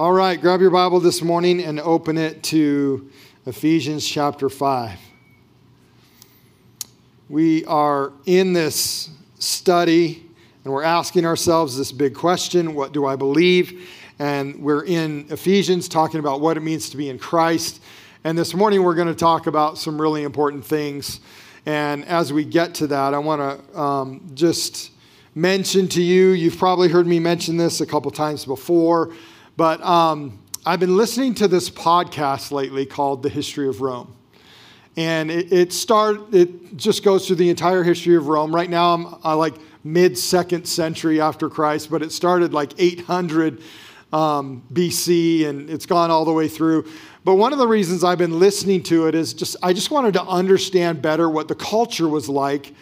All right, grab your Bible this morning and open it to Ephesians chapter 5. We are in this study and we're asking ourselves this big question what do I believe? And we're in Ephesians talking about what it means to be in Christ. And this morning we're going to talk about some really important things. And as we get to that, I want to um, just mention to you, you've probably heard me mention this a couple times before but um, I've been listening to this podcast lately called The History of Rome. And it, it start it just goes through the entire history of Rome. Right now I'm like mid second century after Christ, but it started like 800 um, BC and it's gone all the way through. But one of the reasons I've been listening to it is just I just wanted to understand better what the culture was like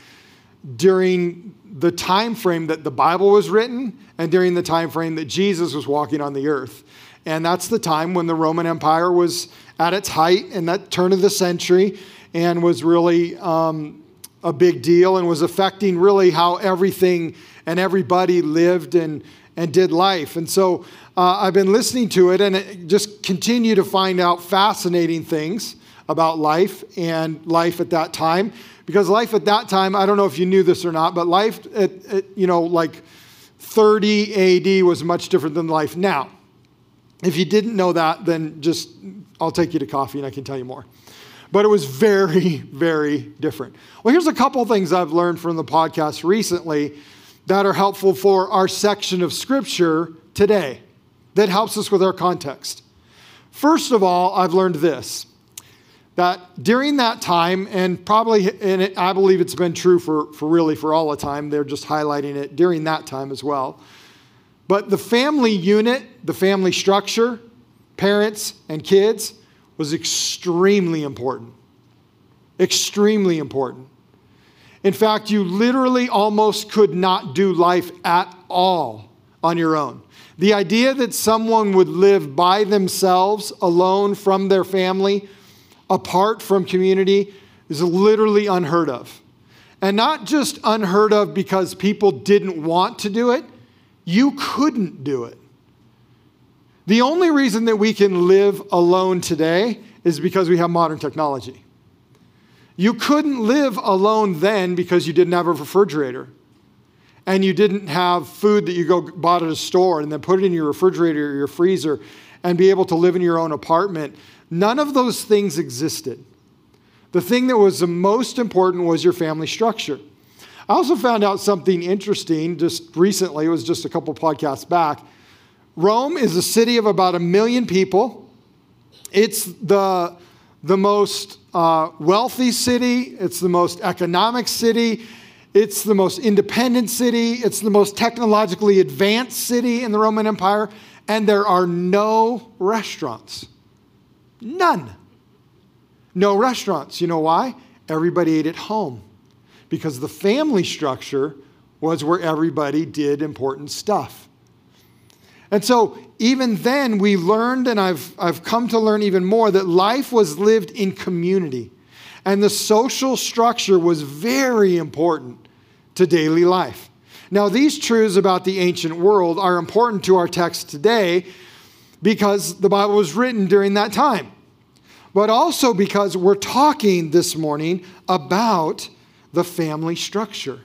during the time frame that the Bible was written and during the time frame that Jesus was walking on the earth. And that's the time when the Roman Empire was at its height in that turn of the century and was really um, a big deal and was affecting really how everything and everybody lived and, and did life. And so uh, I've been listening to it and just continue to find out fascinating things about life and life at that time because life at that time, I don't know if you knew this or not, but life at, at you know, like 30 AD was much different than life now. If you didn't know that, then just I'll take you to coffee and I can tell you more. But it was very, very different. Well, here's a couple things I've learned from the podcast recently that are helpful for our section of scripture today that helps us with our context. First of all, I've learned this that during that time, and probably, and it, I believe it's been true for, for really for all the time, they're just highlighting it during that time as well. But the family unit, the family structure, parents and kids, was extremely important. Extremely important. In fact, you literally almost could not do life at all on your own. The idea that someone would live by themselves, alone from their family, apart from community is literally unheard of. And not just unheard of because people didn't want to do it, you couldn't do it. The only reason that we can live alone today is because we have modern technology. You couldn't live alone then because you didn't have a refrigerator and you didn't have food that you go bought at a store and then put it in your refrigerator or your freezer and be able to live in your own apartment None of those things existed. The thing that was the most important was your family structure. I also found out something interesting just recently, it was just a couple podcasts back. Rome is a city of about a million people. It's the, the most uh, wealthy city, it's the most economic city, it's the most independent city, it's the most technologically advanced city in the Roman Empire, and there are no restaurants. None. No restaurants. You know why? Everybody ate at home because the family structure was where everybody did important stuff. And so, even then, we learned, and I've, I've come to learn even more, that life was lived in community. And the social structure was very important to daily life. Now, these truths about the ancient world are important to our text today because the Bible was written during that time, but also because we're talking this morning about the family structure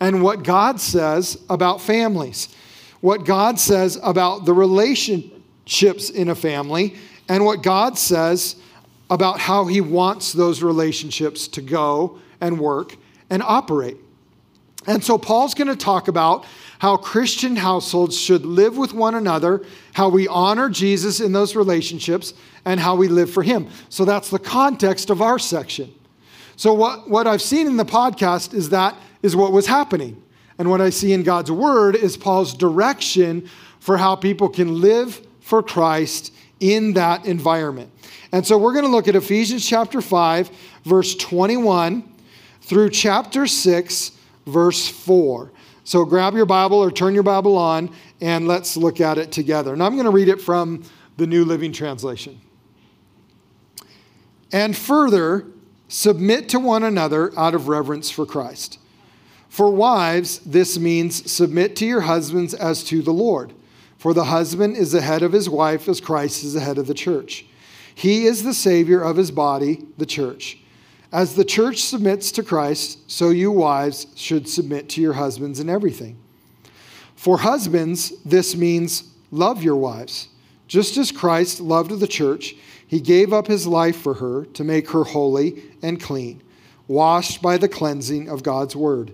and what God says about families, what God says about the relationships in a family, and what God says about how He wants those relationships to go and work and operate. And so Paul's going to talk about how Christian households should live with one another, how we honor Jesus in those relationships, and how we live for Him. So that's the context of our section. So, what, what I've seen in the podcast is that is what was happening. And what I see in God's Word is Paul's direction for how people can live for Christ in that environment. And so we're going to look at Ephesians chapter 5, verse 21 through chapter 6, verse 4. So grab your Bible or turn your Bible on and let's look at it together. And I'm going to read it from the New Living Translation. And further, submit to one another out of reverence for Christ. For wives, this means submit to your husbands as to the Lord. For the husband is the head of his wife as Christ is the head of the church. He is the Savior of his body, the church. As the church submits to Christ, so you wives should submit to your husbands in everything. For husbands, this means love your wives. Just as Christ loved the church, he gave up his life for her to make her holy and clean, washed by the cleansing of God's word.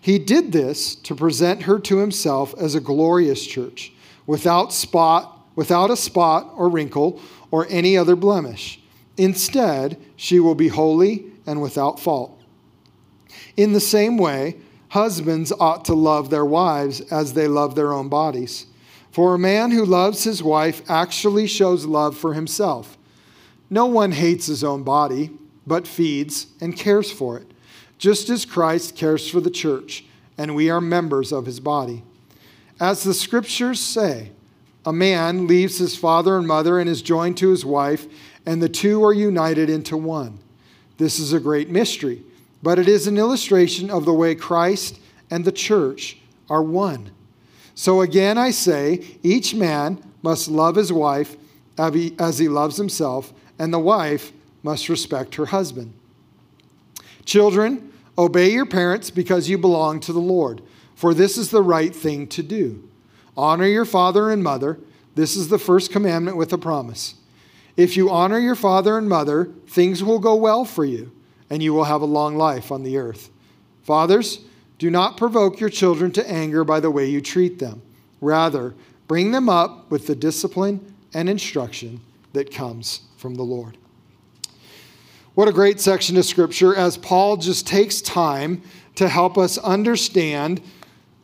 He did this to present her to himself as a glorious church without spot, without a spot or wrinkle or any other blemish. Instead, she will be holy and without fault. In the same way, husbands ought to love their wives as they love their own bodies. For a man who loves his wife actually shows love for himself. No one hates his own body, but feeds and cares for it, just as Christ cares for the church, and we are members of his body. As the scriptures say, a man leaves his father and mother and is joined to his wife, and the two are united into one. This is a great mystery, but it is an illustration of the way Christ and the church are one. So again, I say, each man must love his wife as he loves himself, and the wife must respect her husband. Children, obey your parents because you belong to the Lord for this is the right thing to do. Honor your father and mother. This is the first commandment with a promise. If you honor your father and mother, things will go well for you, and you will have a long life on the earth. Fathers, do not provoke your children to anger by the way you treat them. Rather, bring them up with the discipline and instruction that comes from the Lord. What a great section of scripture as Paul just takes time to help us understand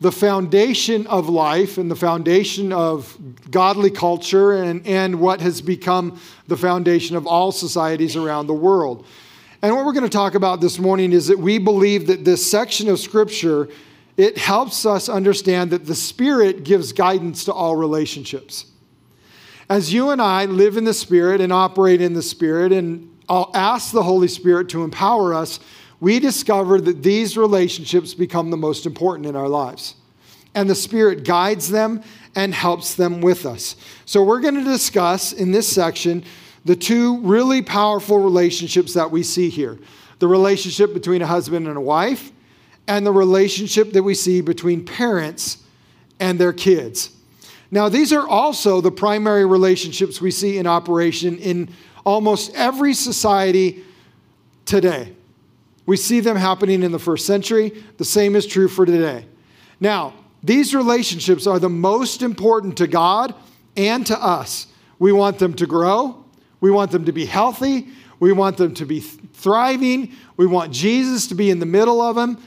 the foundation of life and the foundation of godly culture and, and what has become the foundation of all societies around the world. And what we're going to talk about this morning is that we believe that this section of scripture it helps us understand that the spirit gives guidance to all relationships. As you and I live in the spirit and operate in the spirit and I'll ask the Holy Spirit to empower us we discover that these relationships become the most important in our lives. And the Spirit guides them and helps them with us. So, we're going to discuss in this section the two really powerful relationships that we see here the relationship between a husband and a wife, and the relationship that we see between parents and their kids. Now, these are also the primary relationships we see in operation in almost every society today. We see them happening in the first century. The same is true for today. Now, these relationships are the most important to God and to us. We want them to grow, we want them to be healthy, we want them to be thriving, we want Jesus to be in the middle of them.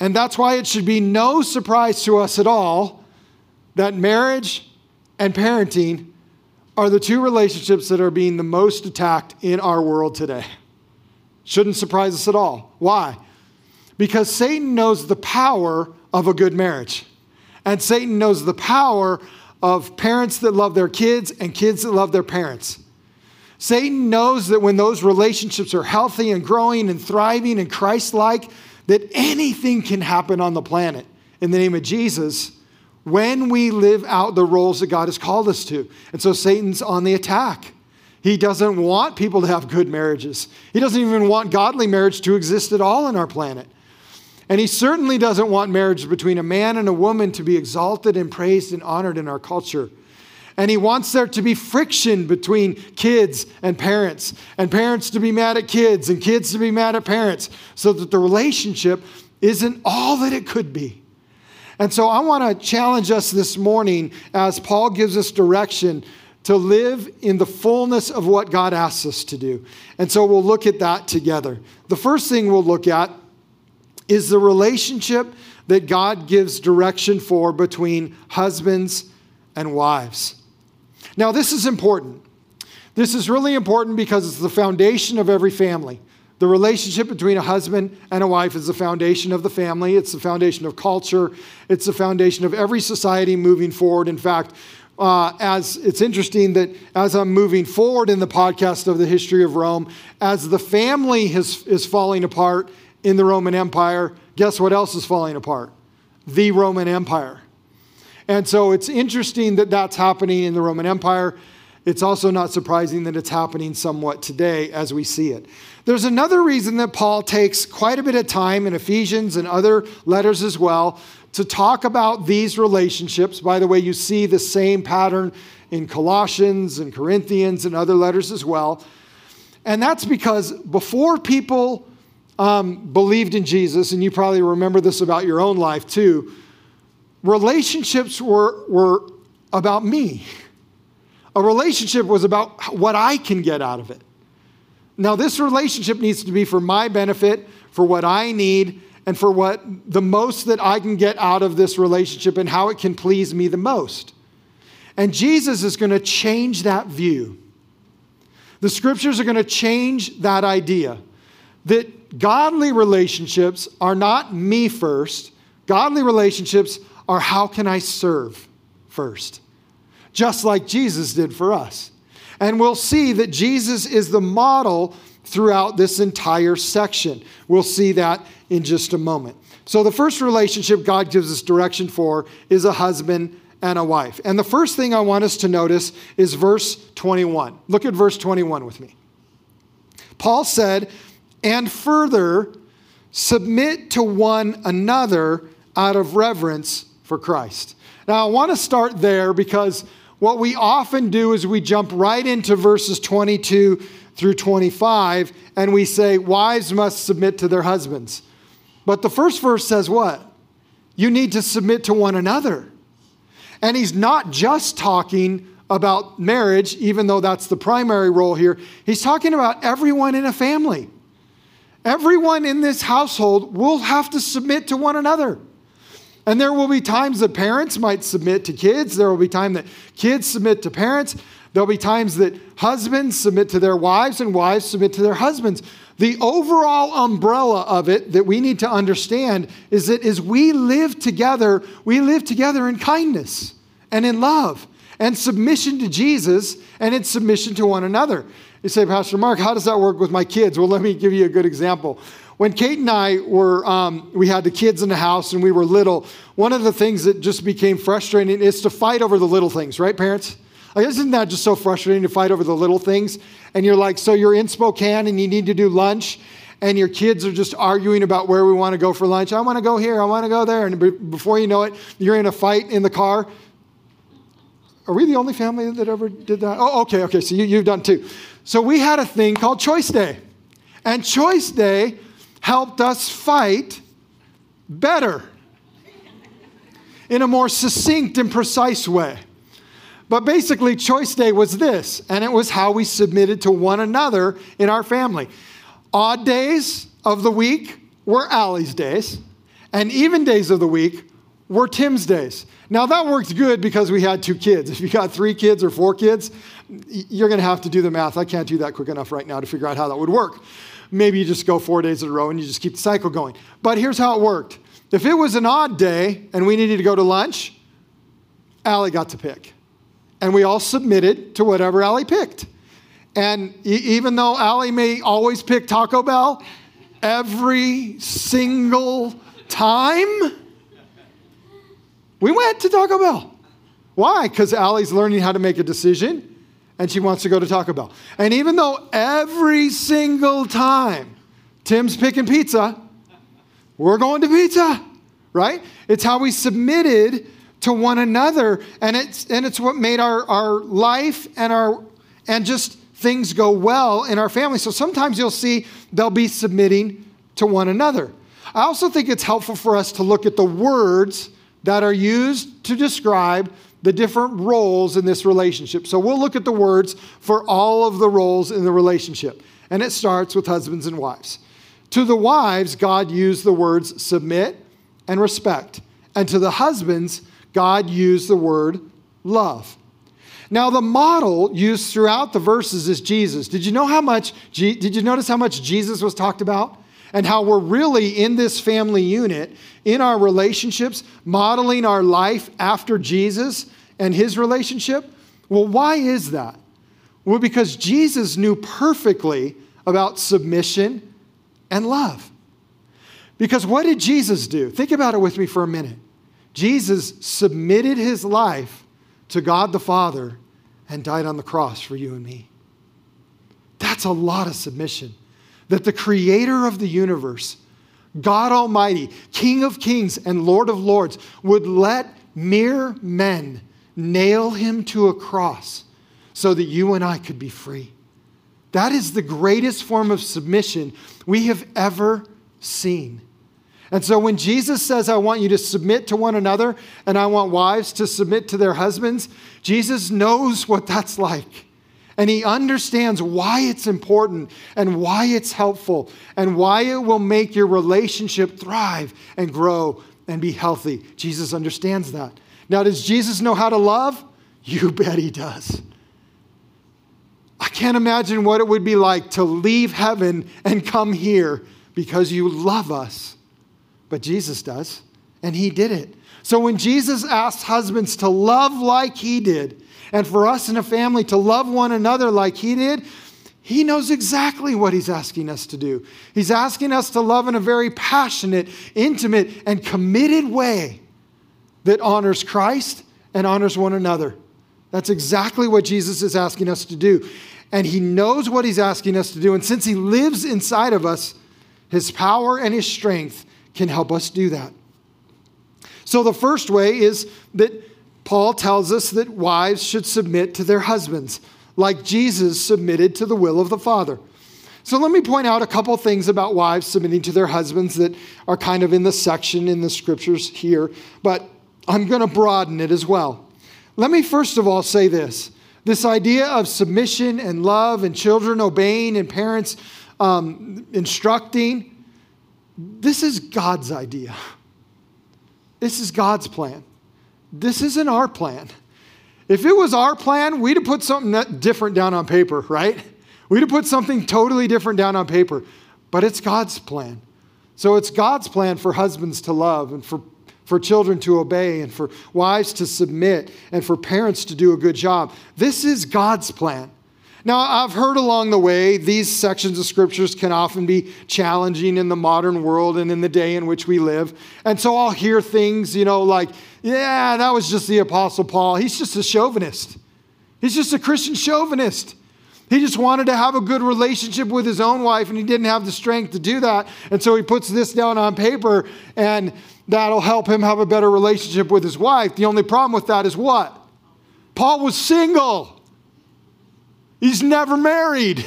And that's why it should be no surprise to us at all that marriage and parenting are the two relationships that are being the most attacked in our world today. Shouldn't surprise us at all. Why? Because Satan knows the power of a good marriage. And Satan knows the power of parents that love their kids and kids that love their parents. Satan knows that when those relationships are healthy and growing and thriving and Christ like, that anything can happen on the planet in the name of Jesus when we live out the roles that God has called us to. And so Satan's on the attack. He doesn't want people to have good marriages. He doesn't even want godly marriage to exist at all on our planet. And he certainly doesn't want marriage between a man and a woman to be exalted and praised and honored in our culture. And he wants there to be friction between kids and parents, and parents to be mad at kids, and kids to be mad at parents, so that the relationship isn't all that it could be. And so I want to challenge us this morning as Paul gives us direction to live in the fullness of what God asks us to do. And so we'll look at that together. The first thing we'll look at is the relationship that God gives direction for between husbands and wives. Now, this is important. This is really important because it's the foundation of every family. The relationship between a husband and a wife is the foundation of the family. It's the foundation of culture. It's the foundation of every society moving forward. In fact, uh, as it's interesting that as I'm moving forward in the podcast of the history of Rome, as the family has, is falling apart in the Roman Empire, guess what else is falling apart? The Roman Empire. And so it's interesting that that's happening in the Roman Empire. It's also not surprising that it's happening somewhat today as we see it. There's another reason that Paul takes quite a bit of time in Ephesians and other letters as well to talk about these relationships. By the way, you see the same pattern in Colossians and Corinthians and other letters as well. And that's because before people um, believed in Jesus, and you probably remember this about your own life too, relationships were, were about me. A relationship was about what I can get out of it. Now, this relationship needs to be for my benefit, for what I need, and for what the most that I can get out of this relationship and how it can please me the most. And Jesus is going to change that view. The scriptures are going to change that idea that godly relationships are not me first, godly relationships are how can I serve first, just like Jesus did for us. And we'll see that Jesus is the model throughout this entire section. We'll see that in just a moment. So, the first relationship God gives us direction for is a husband and a wife. And the first thing I want us to notice is verse 21. Look at verse 21 with me. Paul said, and further, submit to one another out of reverence for Christ. Now, I want to start there because what we often do is we jump right into verses 22 through 25 and we say, Wives must submit to their husbands. But the first verse says what? You need to submit to one another. And he's not just talking about marriage, even though that's the primary role here. He's talking about everyone in a family. Everyone in this household will have to submit to one another. And there will be times that parents might submit to kids. There will be time that kids submit to parents. There'll be times that husbands submit to their wives and wives submit to their husbands. The overall umbrella of it that we need to understand is that as we live together, we live together in kindness and in love and submission to Jesus and in submission to one another. You say, Pastor Mark, how does that work with my kids? Well, let me give you a good example. When Kate and I were, um, we had the kids in the house and we were little, one of the things that just became frustrating is to fight over the little things, right, parents? Like, isn't that just so frustrating to fight over the little things? And you're like, so you're in Spokane and you need to do lunch, and your kids are just arguing about where we want to go for lunch. I want to go here, I want to go there. And before you know it, you're in a fight in the car. Are we the only family that ever did that? Oh, okay, okay, so you, you've done too. So we had a thing called Choice Day. And Choice Day helped us fight better in a more succinct and precise way. But basically, Choice Day was this, and it was how we submitted to one another in our family. Odd days of the week were Allie's days, and even days of the week were Tim's days. Now, that worked good because we had two kids. If you got three kids or four kids, you're going to have to do the math. I can't do that quick enough right now to figure out how that would work. Maybe you just go four days in a row and you just keep the cycle going. But here's how it worked if it was an odd day and we needed to go to lunch, Allie got to pick and we all submitted to whatever Allie picked. And even though Allie may always pick Taco Bell, every single time we went to Taco Bell. Why? Because Allie's learning how to make a decision and she wants to go to Taco Bell. And even though every single time Tim's picking pizza, we're going to pizza, right? It's how we submitted to one another. And it's, and it's what made our, our life and, our, and just things go well in our family. So sometimes you'll see they'll be submitting to one another. I also think it's helpful for us to look at the words that are used to describe the different roles in this relationship. So we'll look at the words for all of the roles in the relationship. And it starts with husbands and wives. To the wives, God used the words submit and respect. And to the husbands, God used the word love. Now, the model used throughout the verses is Jesus. Did you know how much, did you notice how much Jesus was talked about? And how we're really in this family unit, in our relationships, modeling our life after Jesus and his relationship? Well, why is that? Well, because Jesus knew perfectly about submission and love. Because what did Jesus do? Think about it with me for a minute. Jesus submitted his life to God the Father and died on the cross for you and me. That's a lot of submission. That the creator of the universe, God Almighty, King of kings and Lord of lords, would let mere men nail him to a cross so that you and I could be free. That is the greatest form of submission we have ever seen. And so when Jesus says, I want you to submit to one another and I want wives to submit to their husbands, Jesus knows what that's like. And he understands why it's important and why it's helpful and why it will make your relationship thrive and grow and be healthy. Jesus understands that. Now, does Jesus know how to love? You bet he does. I can't imagine what it would be like to leave heaven and come here because you love us. But Jesus does, and he did it. So when Jesus asked husbands to love like he did, and for us in a family to love one another like he did, he knows exactly what he's asking us to do. He's asking us to love in a very passionate, intimate, and committed way that honors Christ and honors one another. That's exactly what Jesus is asking us to do and He knows what He's asking us to do. And since He lives inside of us, His power and His strength can help us do that. So, the first way is that Paul tells us that wives should submit to their husbands, like Jesus submitted to the will of the Father. So, let me point out a couple things about wives submitting to their husbands that are kind of in the section in the scriptures here, but I'm going to broaden it as well. Let me first of all say this this idea of submission and love and children obeying and parents um, instructing, this is God's idea. This is God's plan. This isn't our plan. If it was our plan, we'd have put something different down on paper, right? We'd have put something totally different down on paper. But it's God's plan. So it's God's plan for husbands to love and for for children to obey and for wives to submit and for parents to do a good job. This is God's plan. Now, I've heard along the way these sections of scriptures can often be challenging in the modern world and in the day in which we live. And so I'll hear things, you know, like, yeah, that was just the Apostle Paul. He's just a chauvinist. He's just a Christian chauvinist. He just wanted to have a good relationship with his own wife, and he didn't have the strength to do that. And so he puts this down on paper, and that'll help him have a better relationship with his wife. The only problem with that is what? Paul was single, he's never married.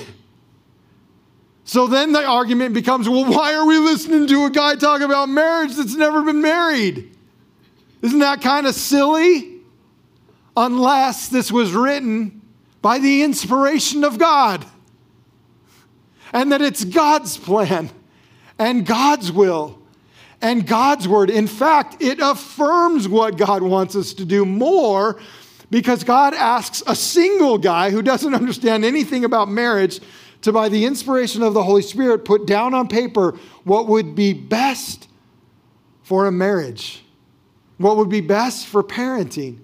So then the argument becomes well, why are we listening to a guy talk about marriage that's never been married? Isn't that kind of silly? Unless this was written by the inspiration of God and that it's God's plan and God's will and God's word. In fact, it affirms what God wants us to do more because God asks a single guy who doesn't understand anything about marriage to, by the inspiration of the Holy Spirit, put down on paper what would be best for a marriage, what would be best for parenting,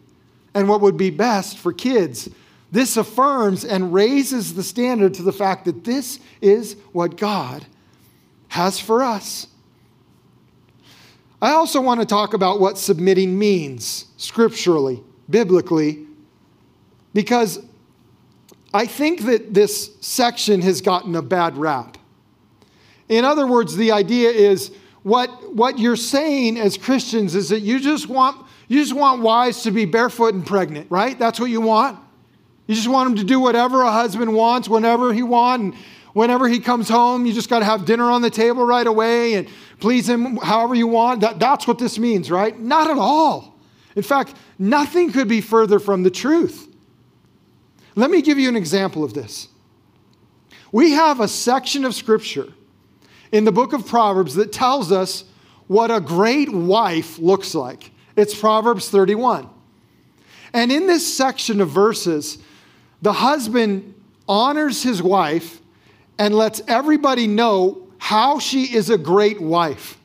and what would be best for kids. This affirms and raises the standard to the fact that this is what God has for us. I also want to talk about what submitting means scripturally, biblically, because I think that this section has gotten a bad rap. In other words, the idea is what, what you're saying as Christians is that you just want you just want wives to be barefoot and pregnant, right? That's what you want. You just want them to do whatever a husband wants whenever he wants. Whenever he comes home, you just got to have dinner on the table right away and please him however you want. That, that's what this means, right? Not at all. In fact, nothing could be further from the truth. Let me give you an example of this. We have a section of scripture in the book of Proverbs that tells us what a great wife looks like. It's Proverbs 31. And in this section of verses, the husband honors his wife and lets everybody know how she is a great wife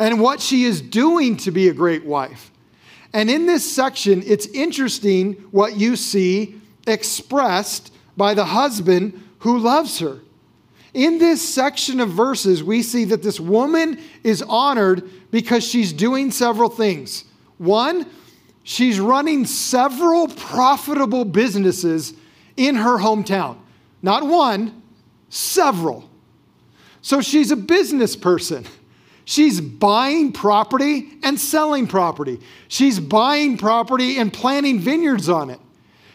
and what she is doing to be a great wife. And in this section, it's interesting what you see expressed by the husband who loves her. In this section of verses, we see that this woman is honored because she's doing several things. One, she's running several profitable businesses in her hometown. Not one, several. So she's a business person. She's buying property and selling property. She's buying property and planting vineyards on it.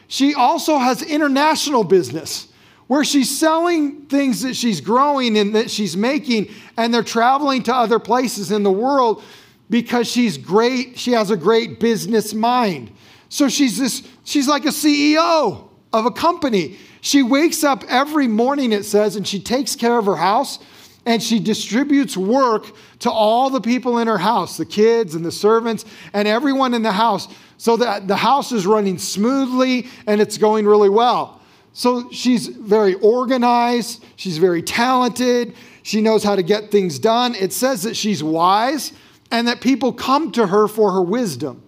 She also has international business where she's selling things that she's growing and that she's making, and they're traveling to other places in the world because she's great. She has a great business mind. So she's this, she's like a CEO of a company. She wakes up every morning, it says, and she takes care of her house and she distributes work to all the people in her house the kids and the servants and everyone in the house so that the house is running smoothly and it's going really well. So she's very organized, she's very talented, she knows how to get things done. It says that she's wise and that people come to her for her wisdom.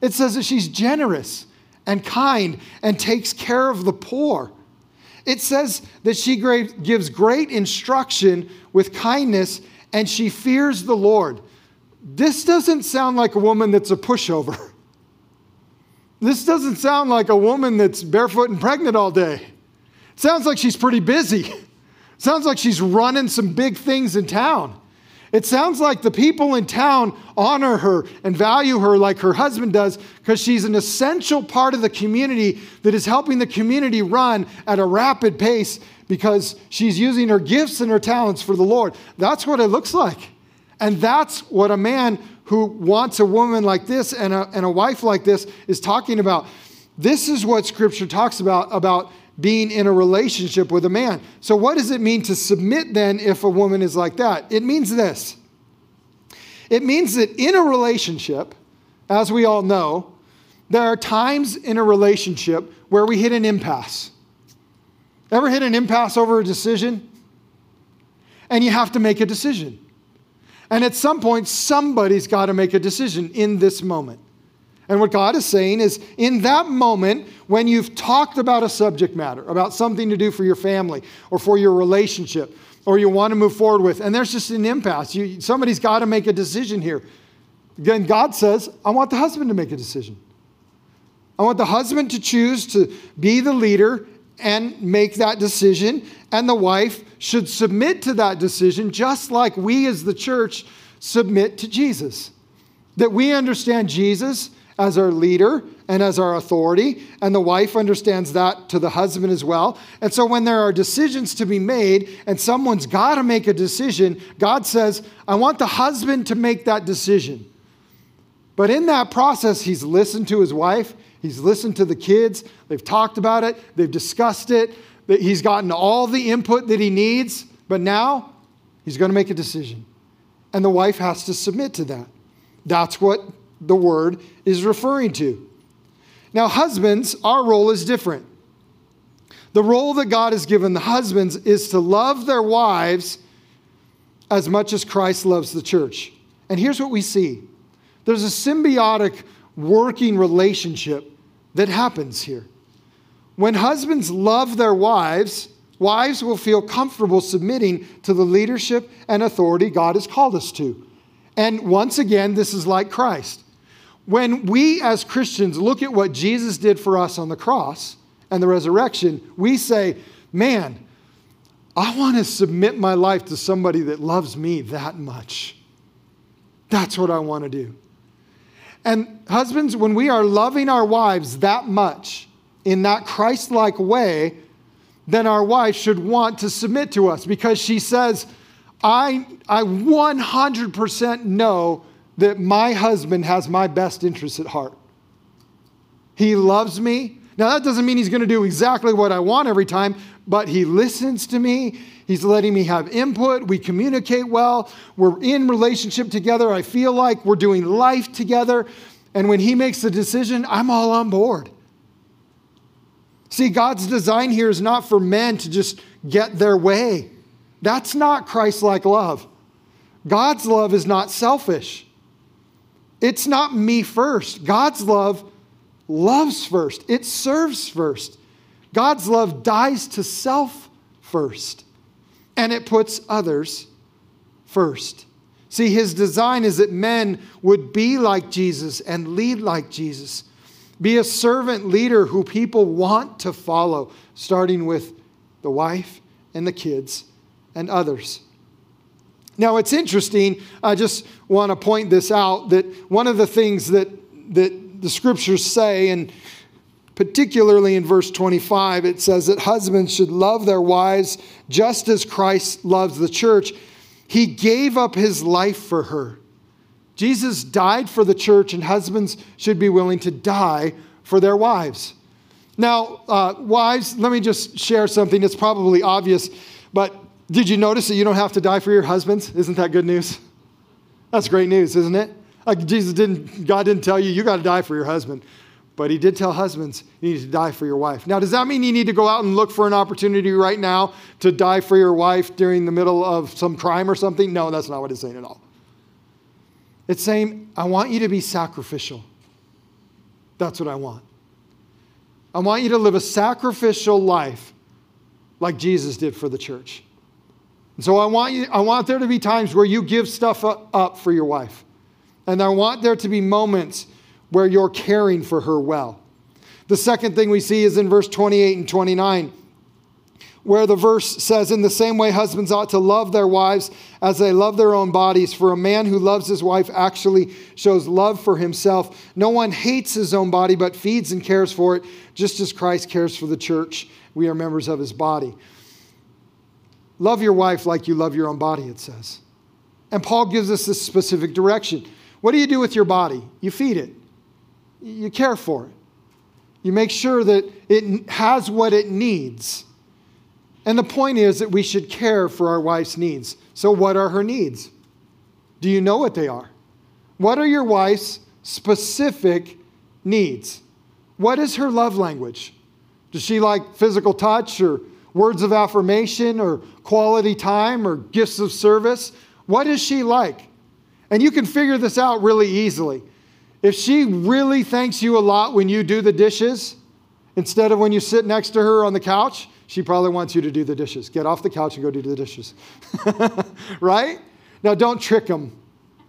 It says that she's generous and kind and takes care of the poor. It says that she gives great instruction with kindness and she fears the Lord. This doesn't sound like a woman that's a pushover. This doesn't sound like a woman that's barefoot and pregnant all day. It sounds like she's pretty busy. It sounds like she's running some big things in town. It sounds like the people in town honor her and value her like her husband does because she's an essential part of the community that is helping the community run at a rapid pace because she's using her gifts and her talents for the Lord. That's what it looks like. And that's what a man who wants a woman like this and a, and a wife like this is talking about. This is what scripture talks about about being in a relationship with a man. So, what does it mean to submit then if a woman is like that? It means this it means that in a relationship, as we all know, there are times in a relationship where we hit an impasse. Ever hit an impasse over a decision? And you have to make a decision. And at some point, somebody's got to make a decision in this moment. And what God is saying is, in that moment, when you've talked about a subject matter, about something to do for your family or for your relationship, or you want to move forward with, and there's just an impasse, you, somebody's got to make a decision here. Again, God says, I want the husband to make a decision. I want the husband to choose to be the leader and make that decision, and the wife should submit to that decision, just like we as the church submit to Jesus. That we understand Jesus as our leader and as our authority, and the wife understands that to the husband as well. And so when there are decisions to be made and someone's got to make a decision, God says, I want the husband to make that decision. But in that process, he's listened to his wife, he's listened to the kids, they've talked about it, they've discussed it, he's gotten all the input that he needs, but now he's going to make a decision. And the wife has to submit to that. That's what the word is referring to. Now, husbands, our role is different. The role that God has given the husbands is to love their wives as much as Christ loves the church. And here's what we see there's a symbiotic working relationship that happens here. When husbands love their wives, wives will feel comfortable submitting to the leadership and authority God has called us to. And once again, this is like Christ. When we as Christians look at what Jesus did for us on the cross and the resurrection, we say, man, I want to submit my life to somebody that loves me that much. That's what I want to do. And husbands, when we are loving our wives that much in that Christ like way, then our wife should want to submit to us because she says, I, I 100% know that my husband has my best interests at heart. He loves me. Now, that doesn't mean he's going to do exactly what I want every time, but he listens to me. He's letting me have input. We communicate well. We're in relationship together. I feel like we're doing life together. And when he makes the decision, I'm all on board. See, God's design here is not for men to just get their way. That's not Christ like love. God's love is not selfish. It's not me first. God's love loves first, it serves first. God's love dies to self first, and it puts others first. See, his design is that men would be like Jesus and lead like Jesus. Be a servant leader who people want to follow, starting with the wife and the kids and others. Now, it's interesting. I just want to point this out that one of the things that, that the scriptures say, and particularly in verse 25, it says that husbands should love their wives just as Christ loves the church. He gave up his life for her. Jesus died for the church, and husbands should be willing to die for their wives. Now, uh, wives, let me just share something It's probably obvious, but did you notice that you don't have to die for your husbands? Isn't that good news? That's great news, isn't it? Like Jesus didn't, God didn't tell you, you got to die for your husband. But he did tell husbands, you need to die for your wife. Now, does that mean you need to go out and look for an opportunity right now to die for your wife during the middle of some crime or something? No, that's not what it's saying at all. It's saying, I want you to be sacrificial. That's what I want. I want you to live a sacrificial life like Jesus did for the church. And so I want, you, I want there to be times where you give stuff up for your wife. And I want there to be moments where you're caring for her well. The second thing we see is in verse 28 and 29 where the verse says, In the same way, husbands ought to love their wives as they love their own bodies. For a man who loves his wife actually shows love for himself. No one hates his own body, but feeds and cares for it, just as Christ cares for the church. We are members of his body. Love your wife like you love your own body, it says. And Paul gives us this specific direction. What do you do with your body? You feed it, you care for it, you make sure that it has what it needs. And the point is that we should care for our wife's needs. So, what are her needs? Do you know what they are? What are your wife's specific needs? What is her love language? Does she like physical touch or words of affirmation or quality time or gifts of service? What is she like? And you can figure this out really easily. If she really thanks you a lot when you do the dishes, instead of when you sit next to her on the couch, she probably wants you to do the dishes. Get off the couch and go do the dishes. right? Now, don't trick them,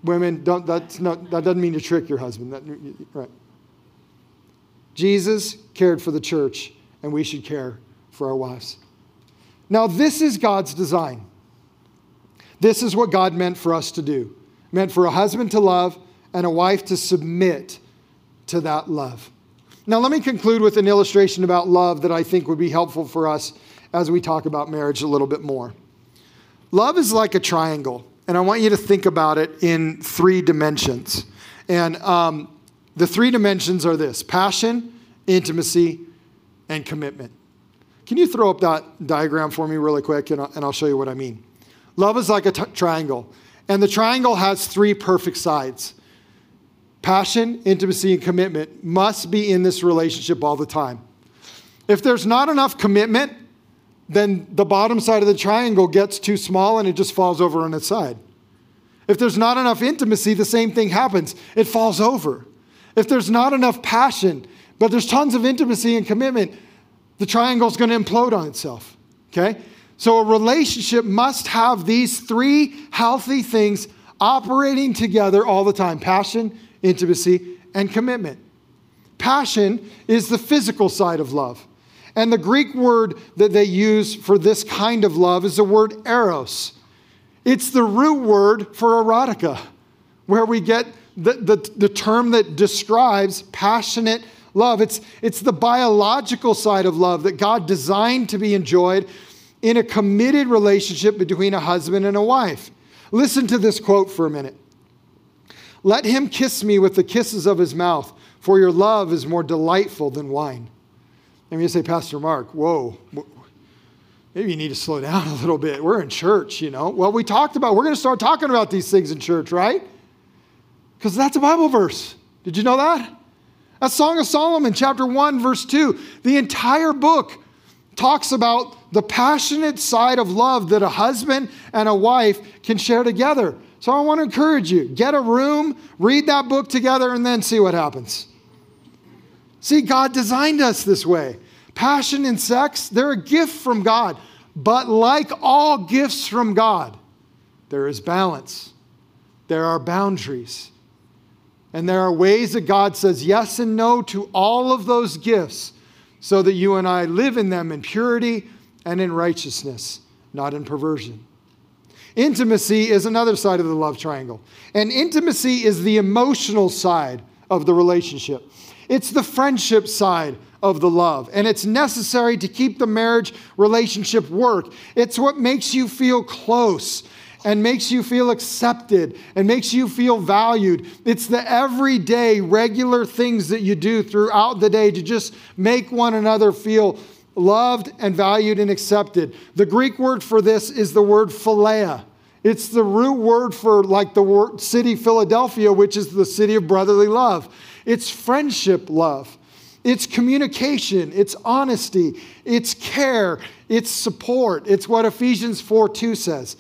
women. Don't, that's not, that doesn't mean to trick your husband. That, right. Jesus cared for the church, and we should care for our wives. Now, this is God's design. This is what God meant for us to do. Meant for a husband to love and a wife to submit to that love. Now, let me conclude with an illustration about love that I think would be helpful for us as we talk about marriage a little bit more. Love is like a triangle, and I want you to think about it in three dimensions. And um, the three dimensions are this passion, intimacy, and commitment. Can you throw up that diagram for me really quick, and I'll, show you what I mean? Love is like a t- triangle, and the triangle has three perfect sides. Passion, intimacy, and commitment must be in this relationship all the time. If there's not enough commitment, then the bottom side of the triangle gets too small and it just falls over on its side. If there's not enough intimacy, the same thing happens. It falls over. If there's not enough passion, but there's tons of intimacy and commitment, the triangle is going to implode on itself. Okay? So a relationship must have these three healthy things operating together all the time passion, intimacy, and commitment. Passion is the physical side of love. And the Greek word that they use for this kind of love is the word eros. It's the root word for erotica, where we get the, the, the term that describes passionate love. It's, it's the biological side of love that God designed to be enjoyed in a committed relationship between a husband and a wife. Listen to this quote for a minute. Let him kiss me with the kisses of his mouth, for your love is more delightful than wine. And you say, Pastor Mark, whoa, maybe you need to slow down a little bit. We're in church, you know. Well, we talked about, we're going to start talking about these things in church, right? Because that's a Bible verse. Did you know that? That's Song of Solomon, chapter 1, verse 2. The entire book talks about the passionate side of love that a husband and a wife can share together. So I want to encourage you get a room, read that book together, and then see what happens. See, God designed us this way. Passion and sex, they're a gift from God. But like all gifts from God, there is balance. there are boundaries. And there are ways that God says yes and no to all of those gifts so that you and I live in them in purity and in righteousness, not in perversion. Intimacy is another side of the love triangle. And intimacy is the emotional side of the relationship, it's the friendship side of the love. And it's necessary to keep the marriage relationship work. It's what makes you feel close and makes you feel accepted and makes you feel valued. It's the everyday, regular things that you do throughout the day to just make one another feel loved and valued and accepted. The Greek word for this is the word philia. It's the root word for like the word city Philadelphia, which is the city of brotherly love. It's friendship love. It's communication, it's honesty, it's care, it's support. It's what Ephesians 4 2 says.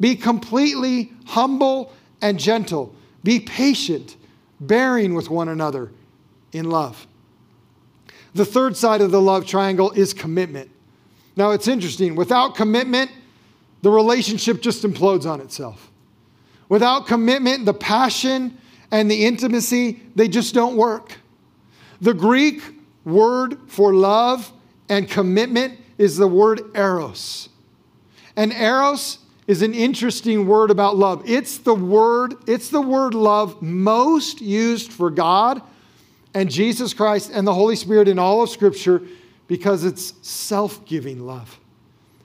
Be completely humble and gentle. Be patient, bearing with one another in love. The third side of the love triangle is commitment. Now, it's interesting. Without commitment, the relationship just implodes on itself. Without commitment, the passion and the intimacy, they just don't work. The Greek word for love and commitment is the word eros. And eros is an interesting word about love. It's the word, it's the word love most used for God and Jesus Christ and the Holy Spirit in all of Scripture because it's self giving love,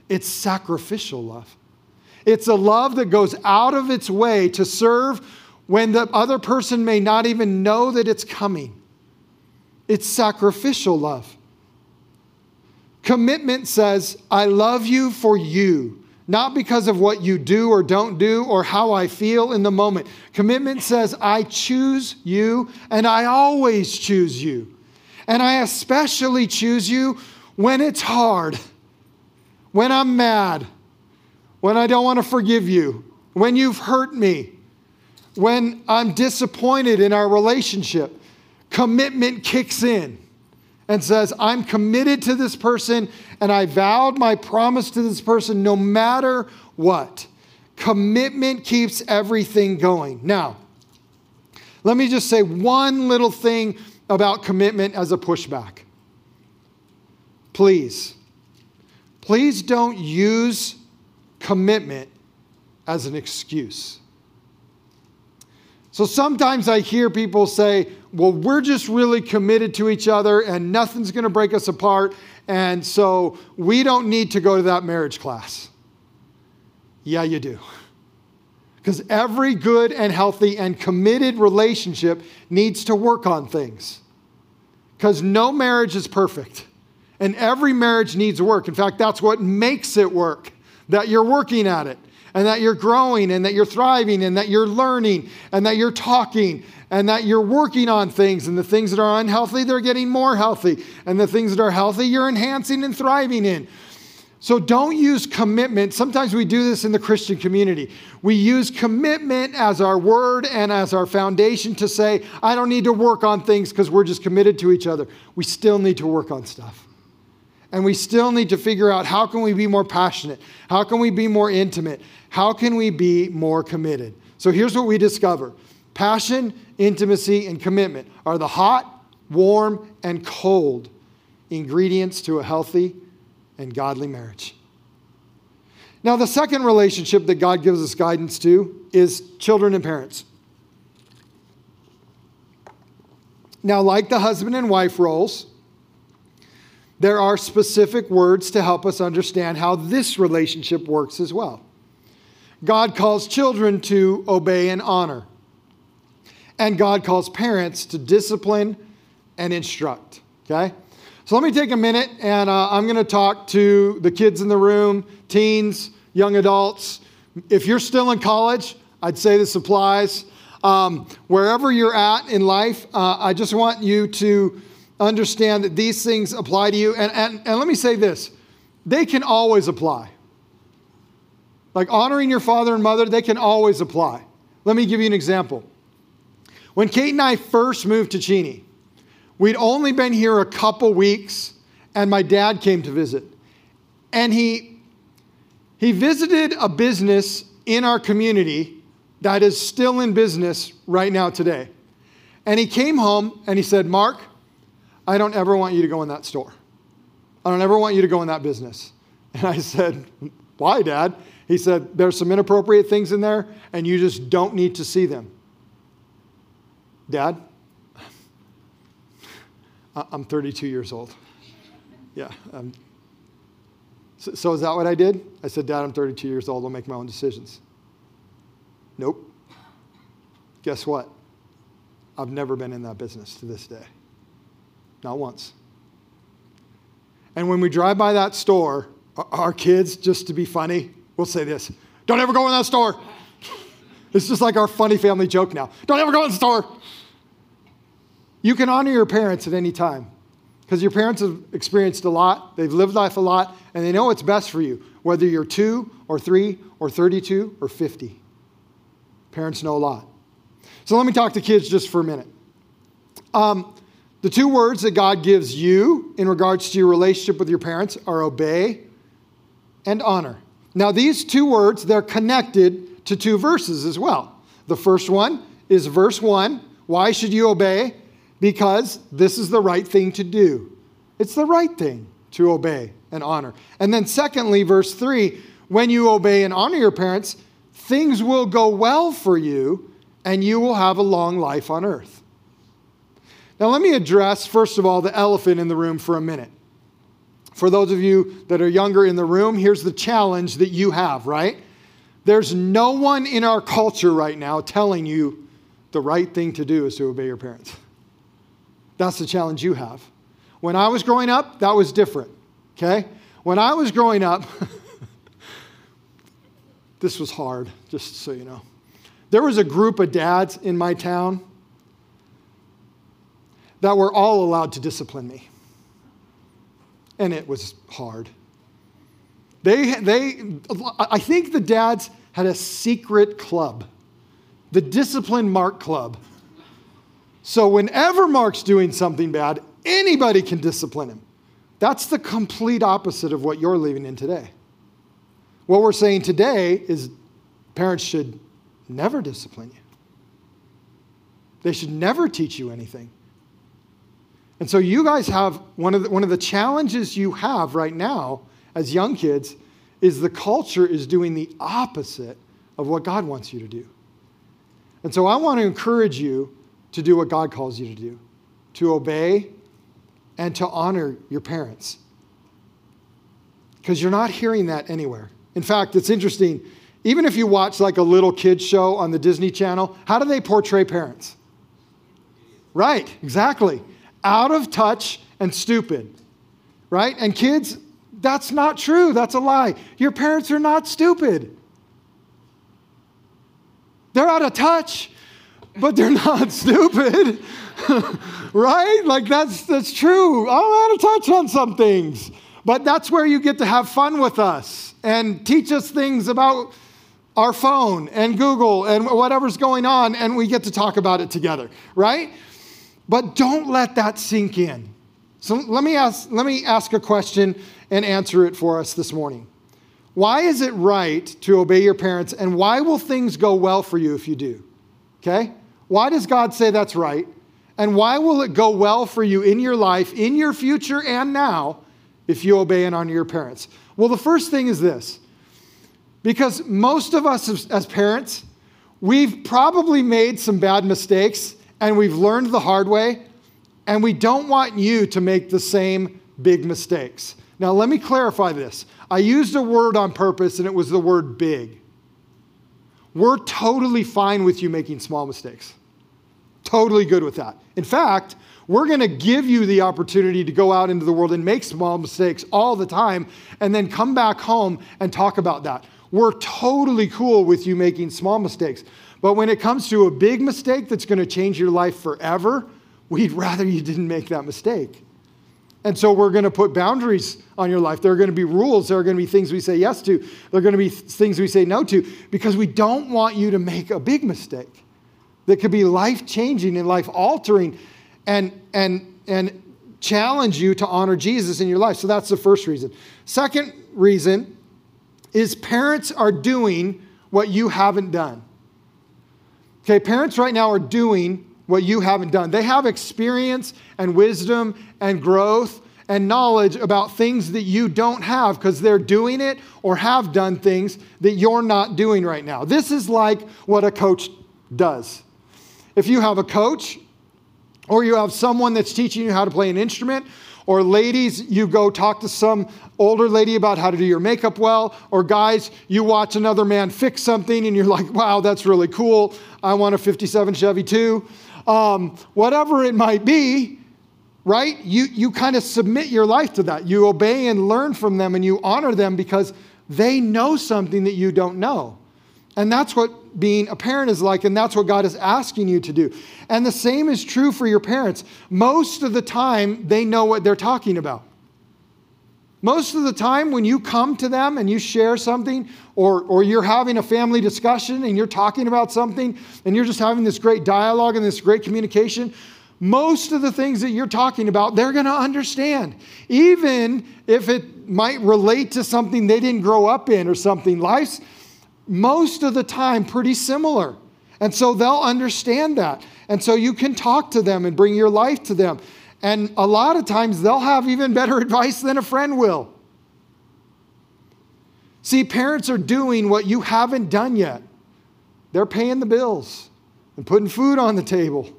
it's sacrificial love. It's a love that goes out of its way to serve when the other person may not even know that it's coming. It's sacrificial love. Commitment says, I love you for you not because of what you do or don't do or how I feel in the moment. Commitment says, I choose you and I always choose you. And I especially choose you when it's hard, when I'm mad, when I don't want to forgive you, when you've hurt me, when I'm disappointed in our relationship. Commitment kicks in and says, I'm committed to this person and I vowed my promise to this person no matter what. Commitment keeps everything going. Now, let me just say one little thing about commitment as a pushback. Please, please don't use commitment as an excuse. So sometimes I hear people say, well, we're just really committed to each other and nothing's going to break us apart. And so we don't need to go to that marriage class. Yeah, you do. Because every good and healthy and committed relationship needs to work on things. Because no marriage is perfect. And every marriage needs work. In fact, that's what makes it work, that you're working at it and that you're growing and that you're thriving and that you're learning and that you're talking and that you're working on things and the things that are unhealthy, they're getting more healthy. And the things that are healthy, you're enhancing and thriving in. So don't use commitment. Sometimes we do this in the Christian community. We use commitment as our word and as our foundation to say, I don't need to work on things because we're just committed to each other. We still need to work on stuff. And we still need to figure out how can we be more passionate? How can we be more intimate? How can we be more committed? So here's what we discover. Passion, intimacy, and commitment are the hot, warm, and cold ingredients to a healthy and godly marriage. Now, the second relationship that God gives us guidance to is children and parents. Now, like the husband and wife roles, there are specific words to help us understand how this relationship works as well. God calls children to obey and honor, and God calls parents to discipline and instruct. Okay? So let me take a minute and uh, I'm going to talk to the kids in the room, teens, young adults. If you're still in college, I'd say this applies. Um, wherever you're at in life, uh, I just want you to understand that these things apply to you. And, and, and let me say this they can always apply. Like honoring your father and mother, they can always apply. Let me give you an example. When Kate and I first moved to Cheney, we'd only been here a couple weeks, and my dad came to visit. And he, he visited a business in our community that is still in business right now today. And he came home and he said, Mark, I don't ever want you to go in that store. I don't ever want you to go in that business. And I said, Why, Dad? He said, There's some inappropriate things in there, and you just don't need to see them. Dad, I'm 32 years old. Yeah. Um, so, so, is that what I did? I said, Dad, I'm 32 years old. I'll make my own decisions. Nope. Guess what? I've never been in that business to this day. Not once. And when we drive by that store, our kids, just to be funny, will say this Don't ever go in that store. It's just like our funny family joke now. Don't ever go in the store. You can honor your parents at any time because your parents have experienced a lot, they've lived life a lot, and they know what's best for you, whether you're two or three or 32 or 50. Parents know a lot. So let me talk to kids just for a minute. Um, the two words that God gives you in regards to your relationship with your parents are obey and honor. Now, these two words, they're connected to two verses as well. The first one is verse 1 Why should you obey? because this is the right thing to do. It's the right thing to obey and honor. And then, secondly, verse 3 when you obey and honor your parents, things will go well for you and you will have a long life on earth. Now, let me address, first of all, the elephant in the room for a minute. For those of you that are younger in the room, here's the challenge that you have, right? There's no one in our culture right now telling you the right thing to do is to obey your parents. That's the challenge you have. When I was growing up, that was different, okay? When I was growing up, this was hard, just so you know. There was a group of dads in my town that were all allowed to discipline me. And it was hard. They, they, I think the dads had a secret club, the Discipline Mark Club. So, whenever Mark's doing something bad, anybody can discipline him. That's the complete opposite of what you're living in today. What we're saying today is parents should never discipline you, they should never teach you anything. And so, you guys have one of the, one of the challenges you have right now as young kids is the culture is doing the opposite of what God wants you to do. And so, I want to encourage you to do what God calls you to do, to obey and to honor your parents. Because you're not hearing that anywhere. In fact, it's interesting. Even if you watch like a little kid show on the Disney Channel, how do they portray parents? Right, exactly. Out of touch and stupid. Right? And kids, that's not true. That's a lie. Your parents are not stupid. They're out of touch but they're not stupid. right? Like that's that's true. I'm out of touch on some things. But that's where you get to have fun with us and teach us things about our phone and Google and whatever's going on, and we get to talk about it together, right? But don't let that sink in. So let me ask, let me ask a question and answer it for us this morning. Why is it right to obey your parents, and why will things go well for you if you do? Okay? Why does God say that's right? And why will it go well for you in your life, in your future, and now if you obey and honor your parents? Well, the first thing is this because most of us as, parents, we've probably made some bad mistakes and we've learned the hard way, and we don't want you to make the same big mistakes. Now, let me clarify this. I used a word on purpose, and it was the word big. We're totally fine with you making small mistakes. Totally good with that. In fact, we're going to give you the opportunity to go out into the world and make small mistakes all the time and then come back home and talk about that. We're totally cool with you making small mistakes. But when it comes to a big mistake that's going to change your life forever, we'd rather you didn't make that mistake. And so we're going to put boundaries on your life. There are going to be rules. There are going to be things we say yes to. There are going to be things we say no to because we don't want you to make a big mistake that could be life changing and life altering and, and, and challenge you to honor Jesus in your life. So that's the first reason. Second reason is parents are doing what you haven't done. Okay, parents right now are doing what you haven't done. They have experience and wisdom and growth and knowledge about things that you don't have because they're doing it or have done things that you're not doing right now. This is like what a coach does. If you have a coach or you have someone that's teaching you how to play an instrument, or ladies, you go talk to some older lady about how to do your makeup well, or guys, you watch another man fix something and you're like, wow, that's really cool. I want a 57 Chevy too. Um, whatever it might be, right? You, you kind of submit your life to that. You obey and learn from them and you honor them because they know something that you don't know. And that's what being a parent is like, and that's what God is asking you to do. And the same is true for your parents. Most of the time, they know what they're talking about. Most of the time, when you come to them and you share something, or, or you're having a family discussion and you're talking about something, and you're just having this great dialogue and this great communication, most of the things that you're talking about, they're going to understand. Even if it might relate to something they didn't grow up in or something. Life's most of the time pretty similar. And so they'll understand that. And so you can talk to them and bring your life to them. And a lot of times they'll have even better advice than a friend will. See, parents are doing what you haven't done yet. They're paying the bills and putting food on the table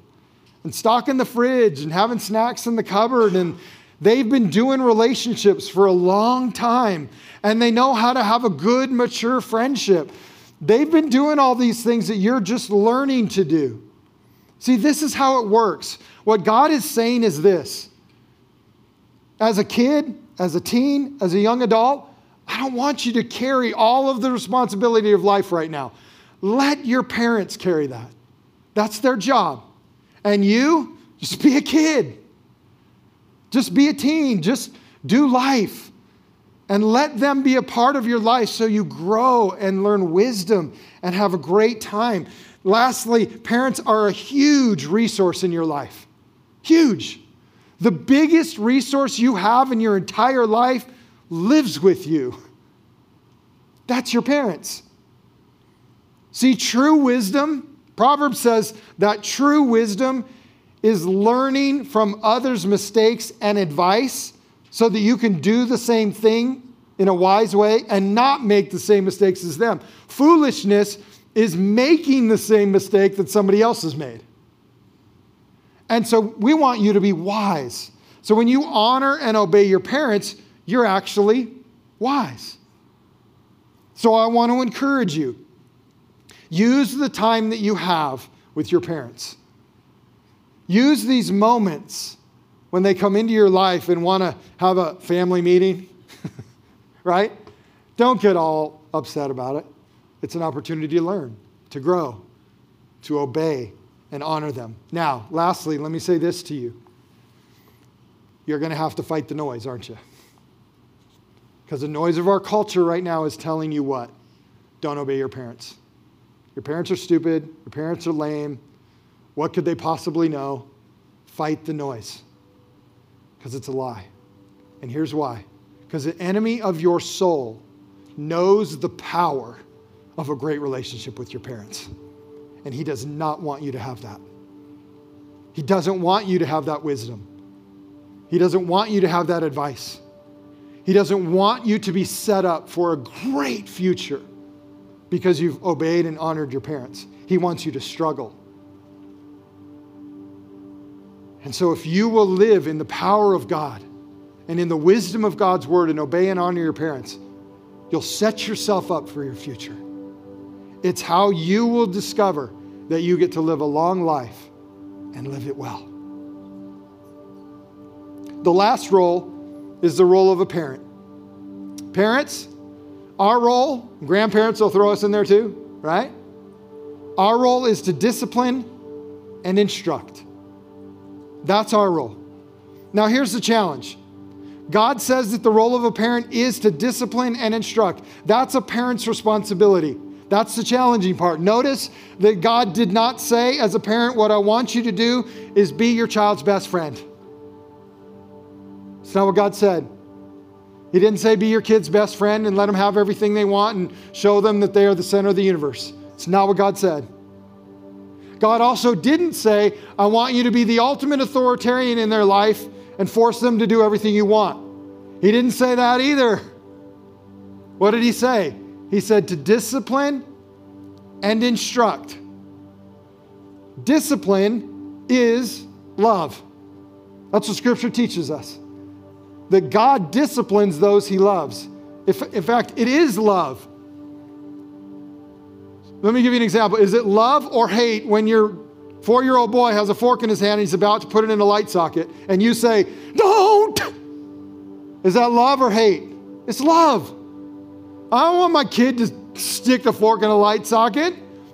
and stocking the fridge and having snacks in the cupboard. And they've been doing relationships for a long time and they know how to have a good, mature friendship. They've been doing all these things that you're just learning to do. See, this is how it works. What God is saying is this as a kid, as a teen, as a young adult, I don't want you to carry all of the responsibility of life right now. Let your parents carry that. That's their job. And you, just be a kid. Just be a teen. Just do life and let them be a part of your life so you grow and learn wisdom and have a great time. Lastly, parents are a huge resource in your life. Huge. The biggest resource you have in your entire life lives with you. That's your parents. See, true wisdom, Proverbs says that true wisdom is learning from others' mistakes and advice so that you can do the same thing in a wise way and not make the same mistakes as them. Foolishness is making the same mistake that somebody else has made. And so we want you to be wise. So when you honor and obey your parents, you're actually wise. So I want to encourage you use the time that you have with your parents. Use these moments when they come into your life and want to have a family meeting, right? Don't get all upset about it. It's an opportunity to learn, to grow, to obey, and honor them. Now, lastly, let me say this to you. You're going to have to fight the noise, aren't you? Because the noise of our culture right now is telling you what? Don't obey your parents. Your parents are stupid. Your parents are lame. What could they possibly know? Fight the noise because it's a lie. And here's why because the enemy of your soul knows the power of a great relationship with your parents. And he does not want you to have that. He doesn't want you to have that wisdom. He doesn't want you to have that advice. He doesn't want you to be set up for a great future because you've obeyed and honored your parents. He wants you to struggle. And so, if you will live in the power of God and in the wisdom of God's word and obey and honor your parents, you'll set yourself up for your future. It's how you will discover that you get to live a long life and live it well. The last role is the role of a parent. Parents, our role, grandparents will throw us in there too, right? Our role is to discipline and instruct. That's our role. Now, here's the challenge God says that the role of a parent is to discipline and instruct. That's a parent's responsibility. That's the challenging part. Notice that God did not say, as a parent, what I want you to do is be your child's best friend. It's not what God said. He didn't say, be your kid's best friend and let them have everything they want and show them that they are the center of the universe. It's not what God said. God also didn't say, I want you to be the ultimate authoritarian in their life and force them to do everything you want. He didn't say that either. What did he say? He said to discipline and instruct. Discipline is love. That's what Scripture teaches us. That God disciplines those he loves. If, in fact, it is love. Let me give you an example. Is it love or hate when your four year old boy has a fork in his hand and he's about to put it in a light socket and you say, Don't! Is that love or hate? It's love. I don't want my kid to stick the fork in a light socket.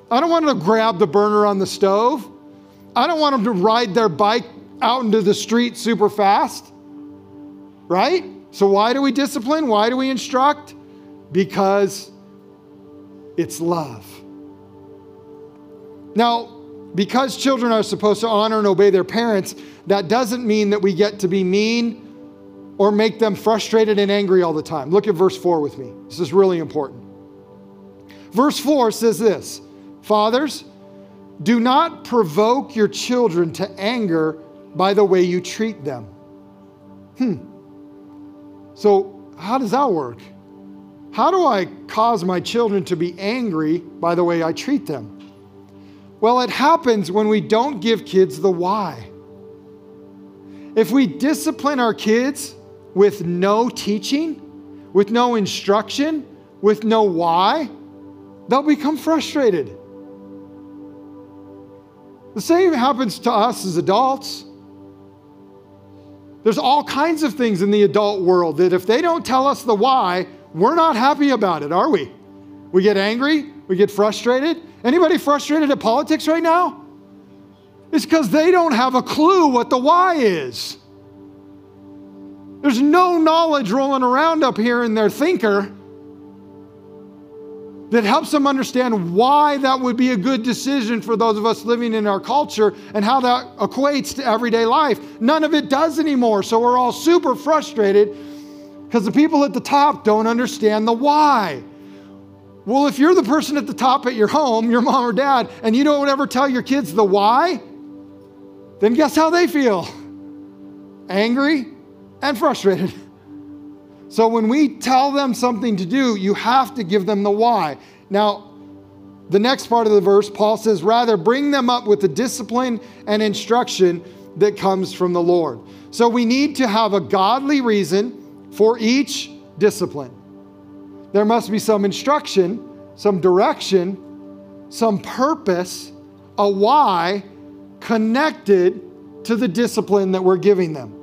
I don't want them to grab the burner on the stove. I don't want them to ride their bike out into the street super fast. Right? So, why do we discipline? Why do we instruct? Because it's love. Now, because children are supposed to honor and obey their parents, that doesn't mean that we get to be mean or make them frustrated and angry all the time. Look at verse 4 with me. This is really important. Verse 4 says this Fathers, do not provoke your children to anger by the way you treat them. Hmm. So, how does that work? How do I cause my children to be angry by the way I treat them? Well, it happens when we don't give kids the why. If we discipline our kids with no teaching, with no instruction, with no why, they'll become frustrated. The same happens to us as adults. There's all kinds of things in the adult world that if they don't tell us the why, we're not happy about it, are we? We get angry, we get frustrated, Anybody frustrated at politics right now? It's because they don't have a clue what the why is. There's no knowledge rolling around up here in their thinker that helps them understand why that would be a good decision for those of us living in our culture and how that equates to everyday life. None of it does anymore. So we're all super frustrated because the people at the top don't understand the why. Well, if you're the person at the top at your home, your mom or dad, and you don't ever tell your kids the why, then guess how they feel? Angry and frustrated. So when we tell them something to do, you have to give them the why. Now, the next part of the verse, Paul says, rather bring them up with the discipline and instruction that comes from the Lord. So we need to have a godly reason for each discipline. There must be some instruction, some direction, some purpose, a why connected to the discipline that we're giving them.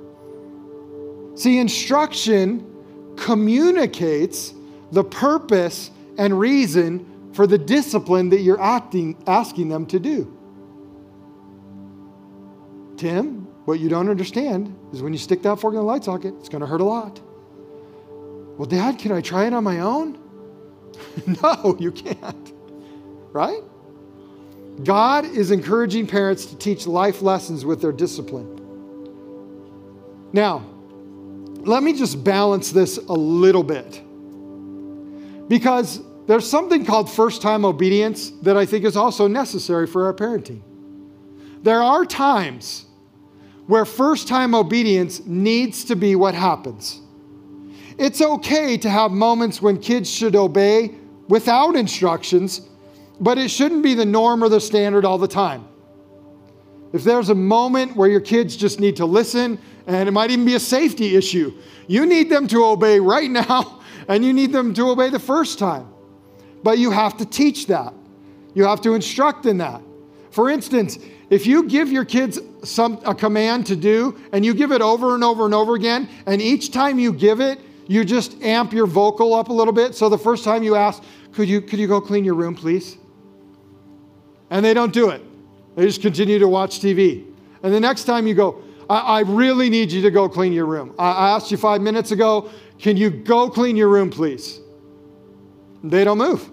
See, instruction communicates the purpose and reason for the discipline that you're acting, asking them to do. Tim, what you don't understand is when you stick that fork in the light socket, it's going to hurt a lot. Well, Dad, can I try it on my own? no, you can't. Right? God is encouraging parents to teach life lessons with their discipline. Now, let me just balance this a little bit. Because there's something called first time obedience that I think is also necessary for our parenting. There are times where first time obedience needs to be what happens. It's okay to have moments when kids should obey without instructions, but it shouldn't be the norm or the standard all the time. If there's a moment where your kids just need to listen, and it might even be a safety issue, you need them to obey right now, and you need them to obey the first time. But you have to teach that, you have to instruct in that. For instance, if you give your kids some, a command to do and you give it over and over and over again, and each time you give it, you just amp your vocal up a little bit. So the first time you ask, could you, could you go clean your room, please? And they don't do it. They just continue to watch TV. And the next time you go, I, I really need you to go clean your room. I, I asked you five minutes ago, can you go clean your room, please? They don't move.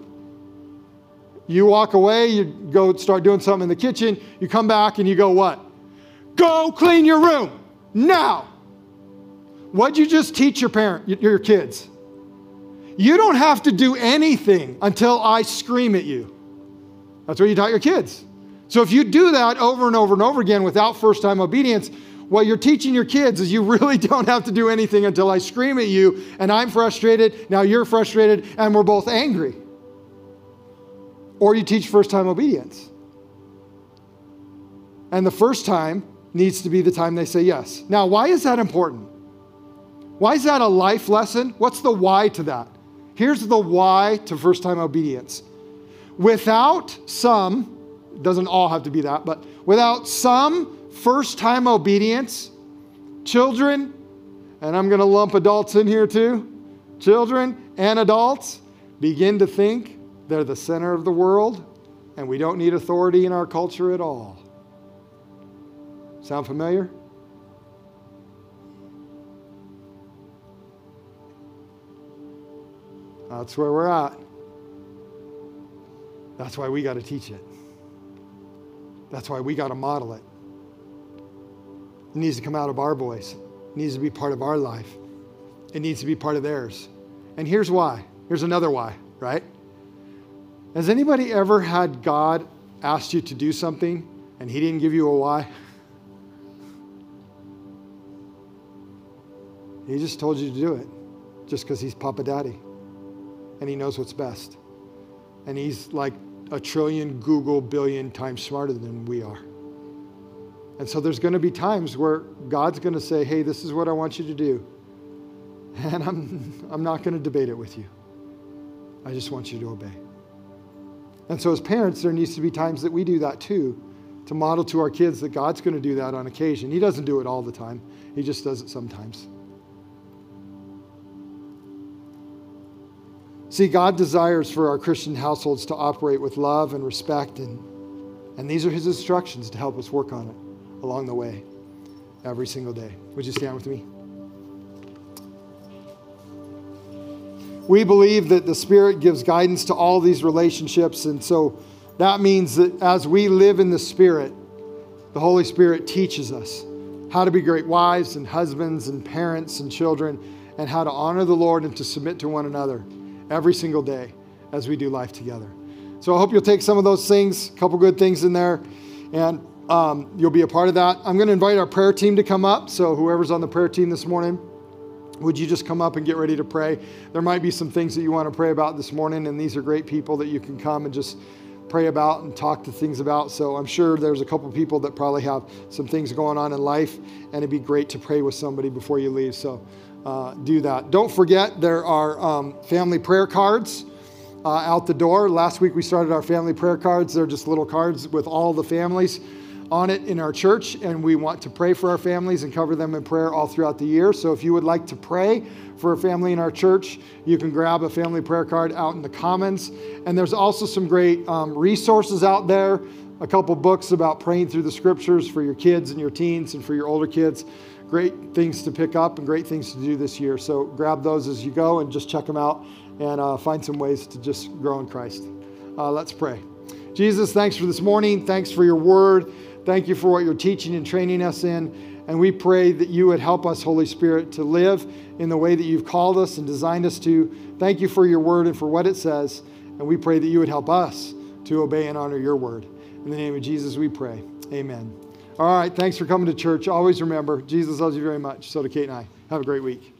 You walk away, you go start doing something in the kitchen, you come back and you go, What? Go clean your room now. What'd you just teach your parent, your kids? You don't have to do anything until I scream at you. That's what you taught your kids. So if you do that over and over and over again without first time obedience, what you're teaching your kids is you really don't have to do anything until I scream at you and I'm frustrated, now you're frustrated, and we're both angry. Or you teach first time obedience. And the first time needs to be the time they say yes. Now, why is that important? Why is that a life lesson? What's the why to that? Here's the why to first time obedience. Without some, doesn't all have to be that, but without some first time obedience, children, and I'm going to lump adults in here too, children and adults begin to think they're the center of the world and we don't need authority in our culture at all. Sound familiar? That's where we're at. That's why we got to teach it. That's why we got to model it. It needs to come out of our voice. It needs to be part of our life. It needs to be part of theirs. And here's why. Here's another why, right? Has anybody ever had God ask you to do something and he didn't give you a why? He just told you to do it just because he's Papa Daddy and he knows what's best. And he's like a trillion Google billion times smarter than we are. And so there's going to be times where God's going to say, hey, this is what I want you to do. And I'm, I'm not going to debate it with you. I just want you to obey. And so, as parents, there needs to be times that we do that too, to model to our kids that God's going to do that on occasion. He doesn't do it all the time, He just does it sometimes. See, God desires for our Christian households to operate with love and respect, and, and these are His instructions to help us work on it along the way every single day. Would you stand with me? We believe that the Spirit gives guidance to all these relationships, and so that means that as we live in the Spirit, the Holy Spirit teaches us how to be great wives and husbands and parents and children, and how to honor the Lord and to submit to one another every single day as we do life together. So I hope you'll take some of those things, a couple good things in there, and um, you'll be a part of that. I'm going to invite our prayer team to come up. So whoever's on the prayer team this morning, would you just come up and get ready to pray? There might be some things that you want to pray about this morning, and these are great people that you can come and just pray about and talk to things about. So I'm sure there's a couple people that probably have some things going on in life, and it'd be great to pray with somebody before you leave. So uh, do that. Don't forget, there are um, family prayer cards uh, out the door. Last week we started our family prayer cards. They're just little cards with all the families on it in our church, and we want to pray for our families and cover them in prayer all throughout the year. So if you would like to pray for a family in our church, you can grab a family prayer card out in the Commons. And there's also some great um, resources out there a couple books about praying through the scriptures for your kids and your teens and for your older kids great things to pick up and great things to do this year. So grab those as you go and just check them out and uh, find some ways to just grow in Christ. Uh, let's pray. Jesus, thanks for this morning. Thanks for your word. Thank you for what you're teaching and training us in. And we pray that you would help us, Holy Spirit, to live in the way that you've called us and designed us to. Thank you for your word and for what it says. And we pray that you would help us to obey and honor your word. In the name of Jesus, we pray. Amen. All right, thanks for coming to church. Always remember, Jesus loves you very much. So do Kate and I. Have a great week.